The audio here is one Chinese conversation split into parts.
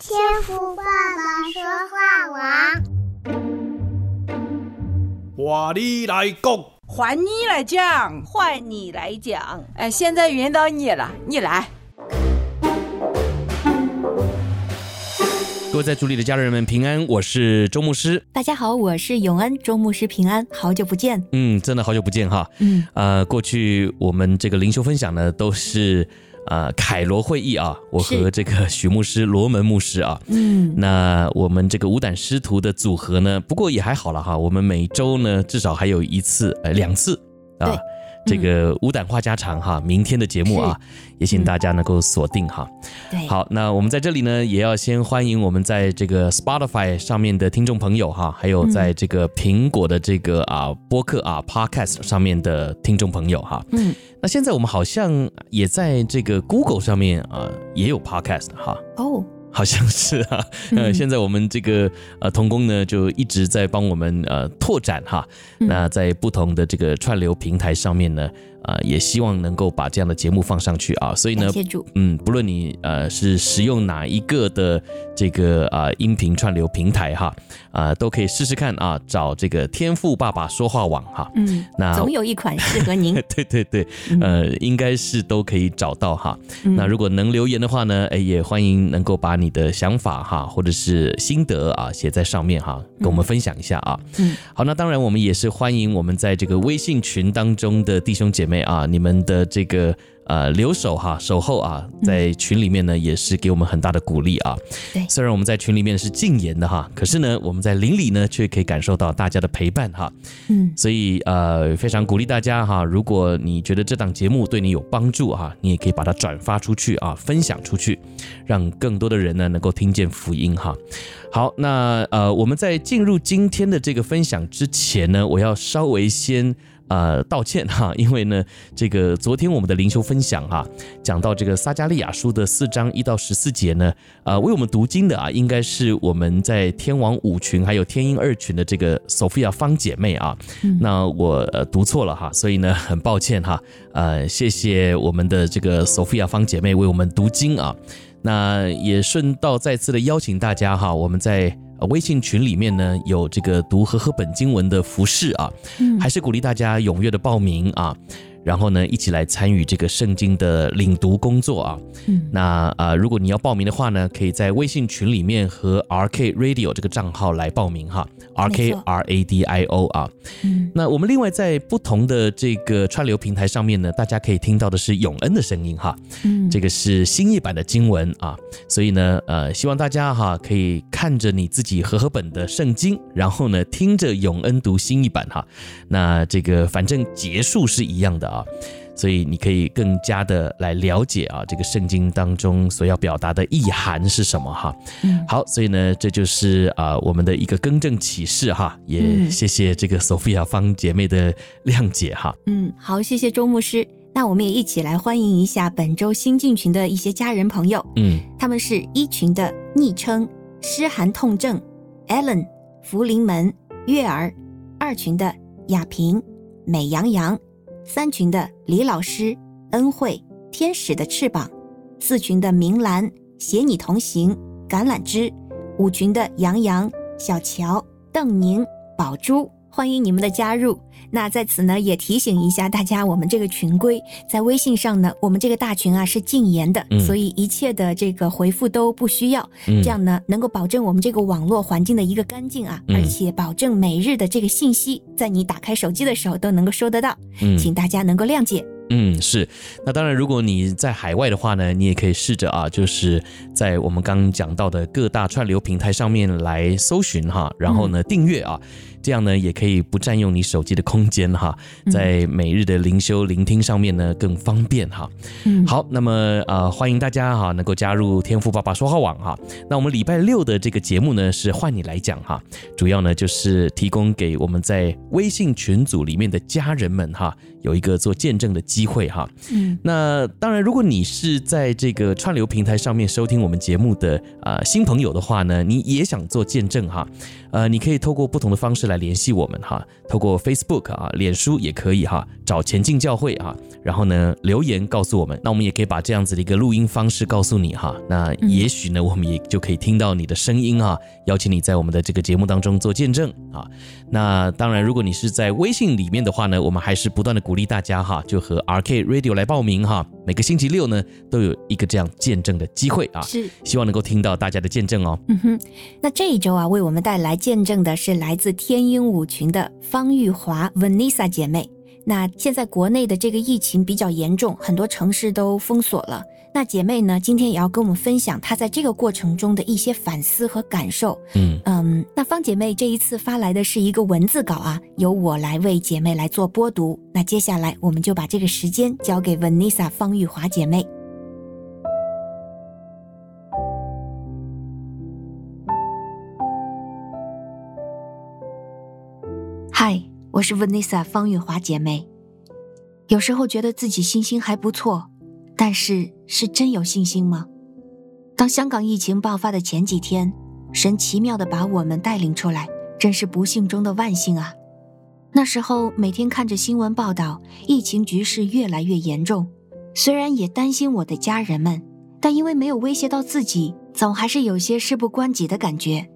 天赋爸爸说话王，话你来讲，换你来讲，换你来讲。哎，现在轮到你了，你来。各位在主里的家人们平安，我是周牧师。大家好，我是永恩，周牧师平安，好久不见。嗯，真的好久不见哈。嗯，呃，过去我们这个灵修分享呢，都是呃凯罗会议啊，我和这个许牧师、罗门牧师啊。嗯，那我们这个五胆师徒的组合呢，不过也还好了哈。我们每周呢，至少还有一次，呃，两次啊。对这个无胆话家常哈，明天的节目啊，也请大家能够锁定哈。对，好，那我们在这里呢，也要先欢迎我们在这个 Spotify 上面的听众朋友哈，还有在这个苹果的这个啊播客啊 Podcast 上面的听众朋友哈。嗯，那现在我们好像也在这个 Google 上面啊也有 Podcast 哈。哦。好像是啊，呃，现在我们这个呃童工呢，就一直在帮我们呃拓展哈，那在不同的这个串流平台上面呢。啊、呃，也希望能够把这样的节目放上去啊，所以呢，嗯，不论你呃是使用哪一个的这个啊、呃、音频串流平台哈，啊、呃，都可以试试看啊，找这个天赋爸爸说话网哈，嗯，那总有一款适合您，对对对，呃，应该是都可以找到哈。嗯、那如果能留言的话呢，哎，也欢迎能够把你的想法哈，或者是心得啊写在上面哈，跟我们分享一下啊。嗯，好，那当然我们也是欢迎我们在这个微信群当中的弟兄姐妹。啊，你们的这个呃留守哈守候啊，在群里面呢也是给我们很大的鼓励啊。对，虽然我们在群里面是禁言的哈，可是呢我们在邻里呢却可以感受到大家的陪伴哈。嗯，所以呃非常鼓励大家哈，如果你觉得这档节目对你有帮助哈，你也可以把它转发出去啊，分享出去，让更多的人呢能够听见福音哈。好，那呃我们在进入今天的这个分享之前呢，我要稍微先。呃，道歉哈，因为呢，这个昨天我们的灵修分享哈，讲到这个撒加利亚书的四章一到十四节呢，呃，为我们读经的啊，应该是我们在天王五群还有天鹰二群的这个 Sophia 方姐妹啊，嗯、那我呃读错了哈，所以呢，很抱歉哈，呃，谢谢我们的这个 Sophia 方姐妹为我们读经啊，那也顺道再次的邀请大家哈，我们在。微信群里面呢，有这个读和合本经文的服饰啊，还是鼓励大家踊跃的报名啊。然后呢，一起来参与这个圣经的领读工作啊。嗯，那啊、呃，如果你要报名的话呢，可以在微信群里面和 RK Radio 这个账号来报名哈。RK R A D I O 啊。嗯，那我们另外在不同的这个串流平台上面呢，大家可以听到的是永恩的声音哈。嗯，这个是新译版的经文啊，所以呢，呃，希望大家哈可以看着你自己和合本的圣经，然后呢，听着永恩读新译版哈。那这个反正结束是一样的啊。所以你可以更加的来了解啊，这个圣经当中所要表达的意涵是什么哈。嗯，好，所以呢，这就是啊我们的一个更正启示哈，也谢谢这个 Sophia 方姐妹的谅解哈。嗯，好，谢谢周牧师。那我们也一起来欢迎一下本周新进群的一些家人朋友。嗯，他们是一群的昵称湿寒痛症 Allen 福临门月儿，二群的雅萍美阳阳。三群的李老师恩惠天使的翅膀，四群的明兰携你同行橄榄枝，五群的杨洋小乔邓宁宝珠，欢迎你们的加入。那在此呢，也提醒一下大家，我们这个群规在微信上呢，我们这个大群啊是禁言的，嗯、所以一切的这个回复都不需要。嗯、这样呢，能够保证我们这个网络环境的一个干净啊，嗯、而且保证每日的这个信息在你打开手机的时候都能够收得到。嗯，请大家能够谅解。嗯，是。那当然，如果你在海外的话呢，你也可以试着啊，就是在我们刚刚讲到的各大串流平台上面来搜寻哈，然后呢订阅啊。这样呢，也可以不占用你手机的空间哈，在每日的灵修聆听上面呢更方便哈。嗯，好，那么呃，欢迎大家哈能够加入天赋爸爸说话网哈。那我们礼拜六的这个节目呢是换你来讲哈，主要呢就是提供给我们在微信群组里面的家人们哈有一个做见证的机会哈。嗯，那当然，如果你是在这个串流平台上面收听我们节目的啊新朋友的话呢，你也想做见证哈。呃，你可以透过不同的方式来联系我们哈，透过 Facebook 啊、脸书也可以哈，找前进教会啊，然后呢留言告诉我们，那我们也可以把这样子的一个录音方式告诉你哈，那也许呢我们也就可以听到你的声音啊，邀请你在我们的这个节目当中做见证啊。那当然，如果你是在微信里面的话呢，我们还是不断的鼓励大家哈，就和 RK Radio 来报名哈，每个星期六呢都有一个这样见证的机会啊，是希望能够听到大家的见证哦。嗯哼，那这一周啊，为我们带来见证的是来自天鹰舞群的方玉华 Vanessa 姐妹。那现在国内的这个疫情比较严重，很多城市都封锁了。那姐妹呢，今天也要跟我们分享她在这个过程中的一些反思和感受。嗯嗯，那方姐妹这一次发来的是一个文字稿啊，由我来为姐妹来做播读。那接下来我们就把这个时间交给 Vanessa 方玉华姐妹。我是 Vanessa 方玉华姐妹。有时候觉得自己信心还不错，但是是真有信心吗？当香港疫情爆发的前几天，神奇妙的把我们带领出来，真是不幸中的万幸啊！那时候每天看着新闻报道，疫情局势越来越严重，虽然也担心我的家人们，但因为没有威胁到自己，总还是有些事不关己的感觉。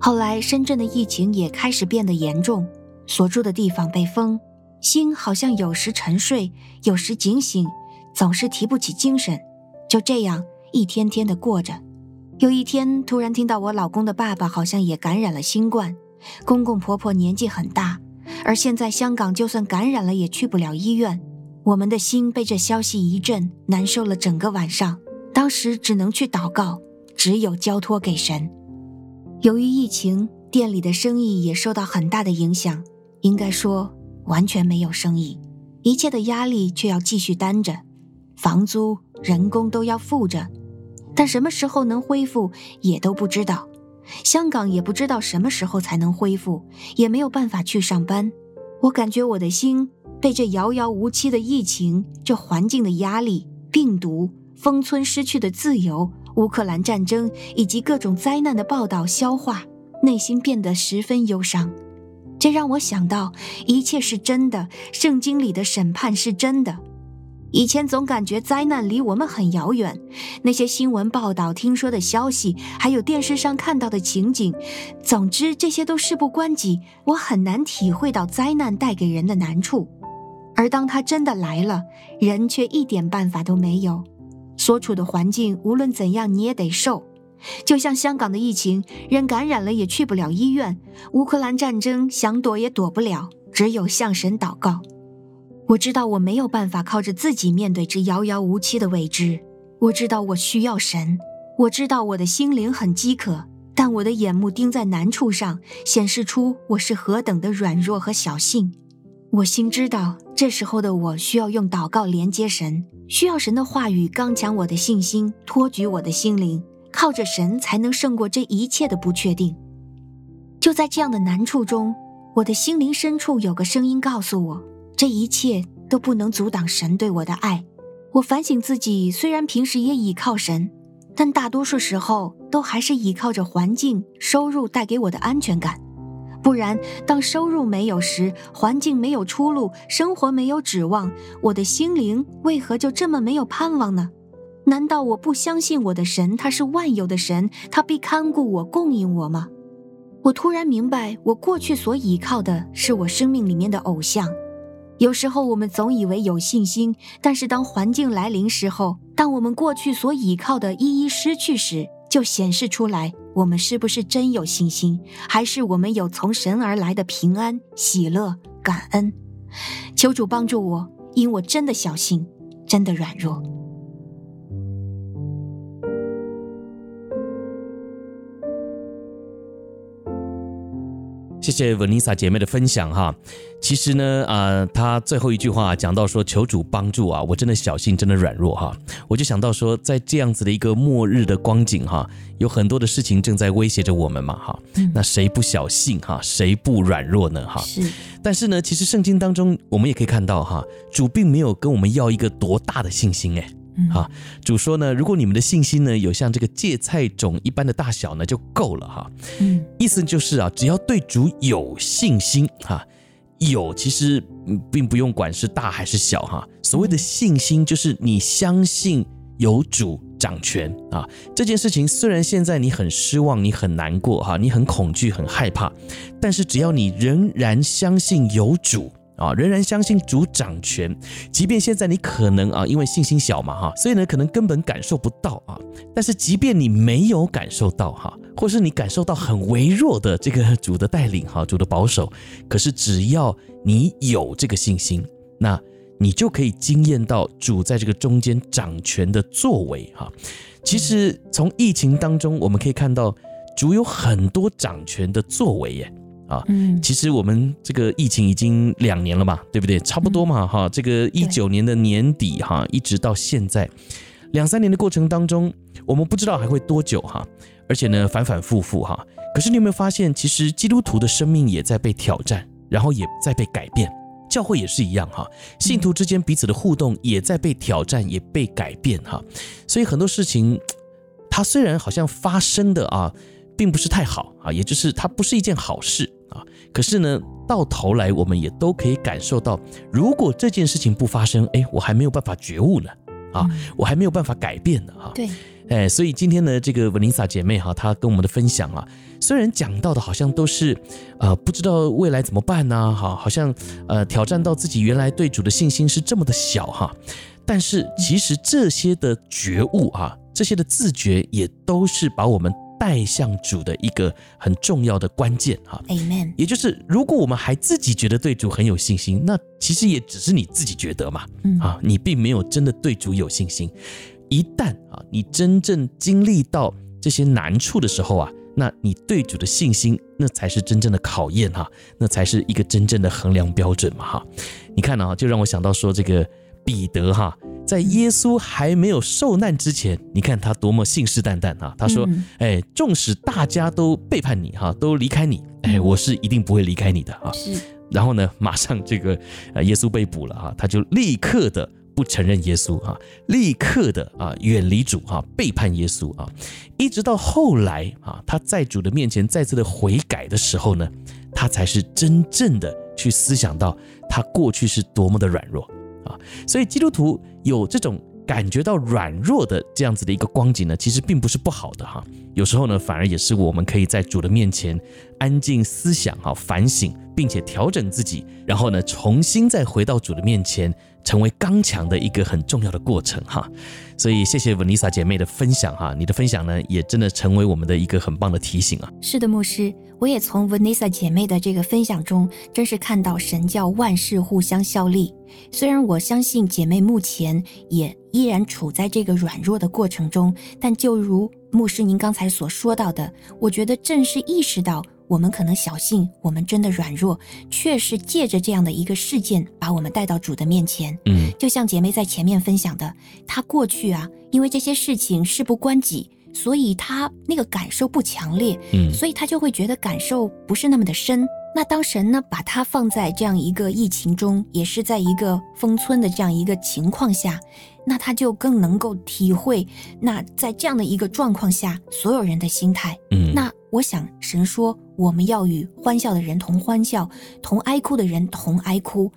后来深圳的疫情也开始变得严重。所住的地方被封，心好像有时沉睡，有时警醒，总是提不起精神。就这样一天天的过着。有一天，突然听到我老公的爸爸好像也感染了新冠，公公婆婆年纪很大，而现在香港就算感染了也去不了医院。我们的心被这消息一震，难受了整个晚上。当时只能去祷告，只有交托给神。由于疫情，店里的生意也受到很大的影响。应该说完全没有生意，一切的压力却要继续担着，房租、人工都要付着，但什么时候能恢复也都不知道。香港也不知道什么时候才能恢复，也没有办法去上班。我感觉我的心被这遥遥无期的疫情、这环境的压力、病毒、封村失去的自由、乌克兰战争以及各种灾难的报道消化，内心变得十分忧伤。这让我想到，一切是真的，圣经里的审判是真的。以前总感觉灾难离我们很遥远，那些新闻报道、听说的消息，还有电视上看到的情景，总之这些都事不关己，我很难体会到灾难带给人的难处。而当它真的来了，人却一点办法都没有。所处的环境无论怎样，你也得受。就像香港的疫情，人感染了也去不了医院；乌克兰战争想躲也躲不了，只有向神祷告。我知道我没有办法靠着自己面对这遥遥无期的未知，我知道我需要神，我知道我的心灵很饥渴，但我的眼目盯在难处上，显示出我是何等的软弱和小信。我心知道，这时候的我需要用祷告连接神，需要神的话语刚强我的信心，托举我的心灵。靠着神才能胜过这一切的不确定。就在这样的难处中，我的心灵深处有个声音告诉我：这一切都不能阻挡神对我的爱。我反省自己，虽然平时也倚靠神，但大多数时候都还是倚靠着环境、收入带给我的安全感。不然，当收入没有时，环境没有出路，生活没有指望，我的心灵为何就这么没有盼望呢？难道我不相信我的神？他是万有的神，他必看顾我、供应我吗？我突然明白，我过去所依靠的是我生命里面的偶像。有时候我们总以为有信心，但是当环境来临时候，当我们过去所依靠的一一失去时，就显示出来我们是不是真有信心，还是我们有从神而来的平安、喜乐、感恩？求主帮助我，因我真的小心，真的软弱。谢谢 Vanessa 姐妹的分享哈，其实呢，啊、呃，她最后一句话讲到说求主帮助啊，我真的小心，真的软弱哈，我就想到说，在这样子的一个末日的光景哈，有很多的事情正在威胁着我们嘛哈，那谁不小心哈，谁不软弱呢哈？是，但是呢，其实圣经当中我们也可以看到哈，主并没有跟我们要一个多大的信心诶。啊，主说呢，如果你们的信心呢有像这个芥菜种一般的大小呢，就够了哈。嗯，意思就是啊，只要对主有信心哈，有其实并不用管是大还是小哈。所谓的信心，就是你相信有主掌权啊。这件事情虽然现在你很失望，你很难过哈，你很恐惧，很害怕，但是只要你仍然相信有主。啊，仍然相信主掌权，即便现在你可能啊，因为信心小嘛哈，所以呢，可能根本感受不到啊。但是即便你没有感受到哈，或是你感受到很微弱的这个主的带领哈，主的保守，可是只要你有这个信心，那你就可以惊艳到主在这个中间掌权的作为哈。其实从疫情当中我们可以看到，主有很多掌权的作为耶。啊，嗯，其实我们这个疫情已经两年了嘛，对不对？差不多嘛，哈，这个一九年的年底哈，一直到现在两三年的过程当中，我们不知道还会多久哈，而且呢，反反复复哈。可是你有没有发现，其实基督徒的生命也在被挑战，然后也在被改变，教会也是一样哈，信徒之间彼此的互动也在被挑战，也被改变哈。所以很多事情，它虽然好像发生的啊，并不是太好啊，也就是它不是一件好事。啊，可是呢，到头来我们也都可以感受到，如果这件事情不发生，哎，我还没有办法觉悟呢，啊，我还没有办法改变呢，哈。对，哎，所以今天呢，这个文琳萨姐妹哈，她跟我们的分享啊，虽然讲到的好像都是，呃，不知道未来怎么办呢，哈，好像呃挑战到自己原来对主的信心是这么的小哈，但是其实这些的觉悟啊，这些的自觉也都是把我们。带向主的一个很重要的关键哈，Amen。也就是，如果我们还自己觉得对主很有信心，那其实也只是你自己觉得嘛，嗯啊，你并没有真的对主有信心。一旦啊，你真正经历到这些难处的时候啊，那你对主的信心，那才是真正的考验哈，那才是一个真正的衡量标准嘛哈。你看啊，就让我想到说这个彼得哈。在耶稣还没有受难之前，你看他多么信誓旦旦啊！他说：“哎，纵使大家都背叛你哈，都离开你，哎，我是一定不会离开你的啊。”是。然后呢，马上这个呃耶稣被捕了哈，他就立刻的不承认耶稣啊，立刻的啊远离主哈，背叛耶稣啊，一直到后来啊，他在主的面前再次的悔改的时候呢，他才是真正的去思想到他过去是多么的软弱。啊，所以基督徒有这种感觉到软弱的这样子的一个光景呢，其实并不是不好的哈。有时候呢，反而也是我们可以在主的面前安静思想哈，反省，并且调整自己，然后呢，重新再回到主的面前。成为刚强的一个很重要的过程哈，所以谢谢 Vanessa 姐妹的分享哈，你的分享呢也真的成为我们的一个很棒的提醒啊。是的，牧师，我也从 Vanessa 姐妹的这个分享中，真是看到神教万事互相效力。虽然我相信姐妹目前也依然处在这个软弱的过程中，但就如牧师您刚才所说到的，我觉得正是意识到。我们可能小信，我们真的软弱，却是借着这样的一个事件，把我们带到主的面前。嗯，就像姐妹在前面分享的，她过去啊，因为这些事情事不关己，所以她那个感受不强烈，嗯，所以她就会觉得感受不是那么的深。那当神呢，把他放在这样一个疫情中，也是在一个封村的这样一个情况下，那他就更能够体会，那在这样的一个状况下，所有人的心态。嗯，那我想神说。我们要与欢笑的人同欢笑，同哀哭的人同哀哭。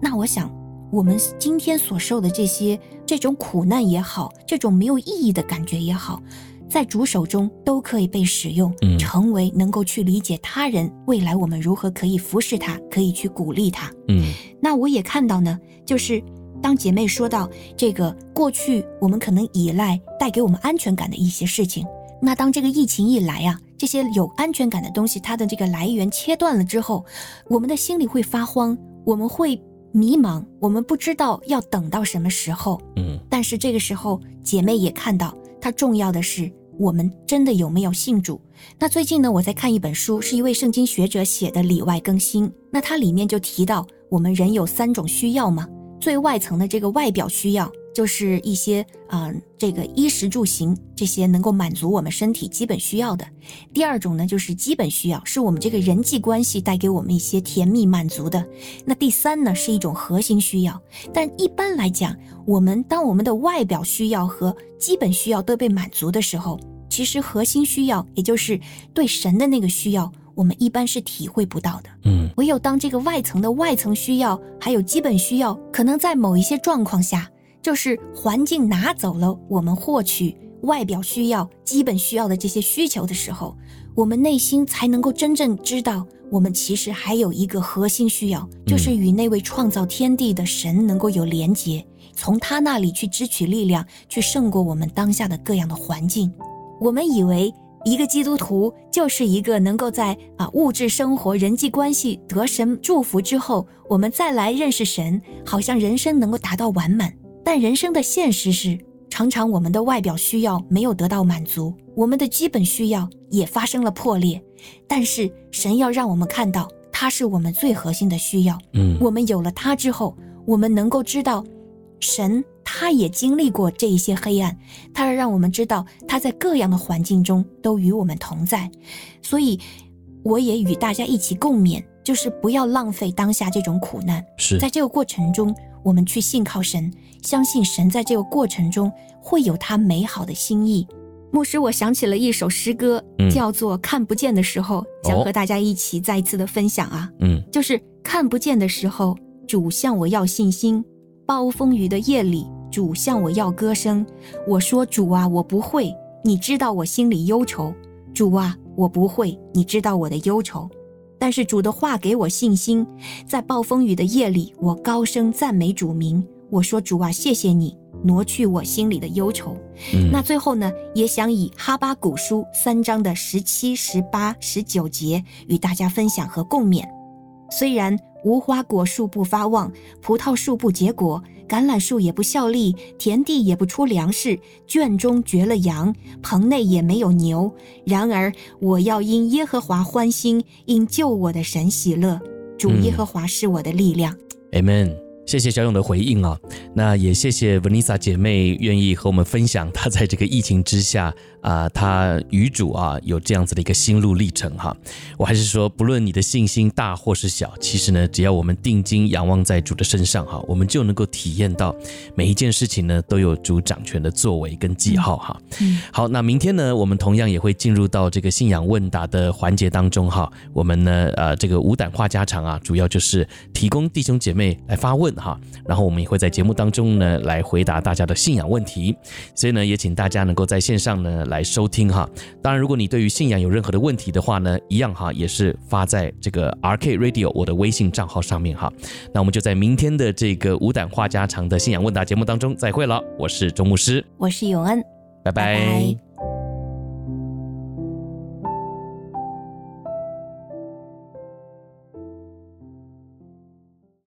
那我想，我们今天所受的这些这种苦难也好，这种没有意义的感觉也好，在主手中都可以被使用，成为能够去理解他人未来我们如何可以服侍他，可以去鼓励他。嗯，那我也看到呢，就是当姐妹说到这个过去我们可能依赖带给我们安全感的一些事情，那当这个疫情一来啊。这些有安全感的东西，它的这个来源切断了之后，我们的心里会发慌，我们会迷茫，我们不知道要等到什么时候。嗯，但是这个时候，姐妹也看到，它重要的是我们真的有没有信主。那最近呢，我在看一本书，是一位圣经学者写的《里外更新》，那它里面就提到，我们人有三种需要嘛，最外层的这个外表需要。就是一些啊、呃，这个衣食住行这些能够满足我们身体基本需要的。第二种呢，就是基本需要，是我们这个人际关系带给我们一些甜蜜满足的。那第三呢，是一种核心需要。但一般来讲，我们当我们的外表需要和基本需要都被满足的时候，其实核心需要，也就是对神的那个需要，我们一般是体会不到的。嗯，唯有当这个外层的外层需要，还有基本需要，可能在某一些状况下。就是环境拿走了我们获取外表需要、基本需要的这些需求的时候，我们内心才能够真正知道，我们其实还有一个核心需要，就是与那位创造天地的神能够有连结，从他那里去支取力量，去胜过我们当下的各样的环境。我们以为一个基督徒就是一个能够在啊物质生活、人际关系得神祝福之后，我们再来认识神，好像人生能够达到完满。但人生的现实是，常常我们的外表需要没有得到满足，我们的基本需要也发生了破裂。但是神要让我们看到，他是我们最核心的需要。嗯，我们有了他之后，我们能够知道，神他也经历过这一些黑暗，他要让我们知道他在各样的环境中都与我们同在。所以，我也与大家一起共勉，就是不要浪费当下这种苦难。是在这个过程中。我们去信靠神，相信神在这个过程中会有他美好的心意。牧师，我想起了一首诗歌，嗯、叫做《看不见的时候》，想和大家一起再一次的分享啊。嗯，就是看不见的时候，主向我要信心；暴风雨的夜里，主向我要歌声。我说主啊，我不会，你知道我心里忧愁。主啊，我不会，你知道我的忧愁。但是主的话给我信心，在暴风雨的夜里，我高声赞美主名。我说：“主啊，谢谢你挪去我心里的忧愁。嗯”那最后呢，也想以哈巴古书三章的十七、十八、十九节与大家分享和共勉。虽然无花果树不发旺，葡萄树不结果。橄榄树也不效力，田地也不出粮食，圈中绝了羊，棚内也没有牛。然而我要因耶和华欢心，因救我的神喜乐。主耶和华是我的力量。嗯，Amen。谢谢小勇的回应啊，那也谢谢 Vanessa 姐妹愿意和我们分享她在这个疫情之下啊，她与主啊有这样子的一个心路历程哈。我还是说，不论你的信心大或是小，其实呢，只要我们定睛仰望在主的身上哈，我们就能够体验到每一件事情呢都有主掌权的作为跟记号哈。嗯，好，那明天呢，我们同样也会进入到这个信仰问答的环节当中哈。我们呢，呃，这个无胆话家常啊，主要就是提供弟兄姐妹来发问。哈，然后我们也会在节目当中呢来回答大家的信仰问题，所以呢也请大家能够在线上呢来收听哈。当然，如果你对于信仰有任何的问题的话呢，一样哈也是发在这个 RK Radio 我的微信账号上面哈。那我们就在明天的这个无胆话家常的信仰问答节目当中再会了。我是钟牧师，我是永恩，拜拜。拜拜。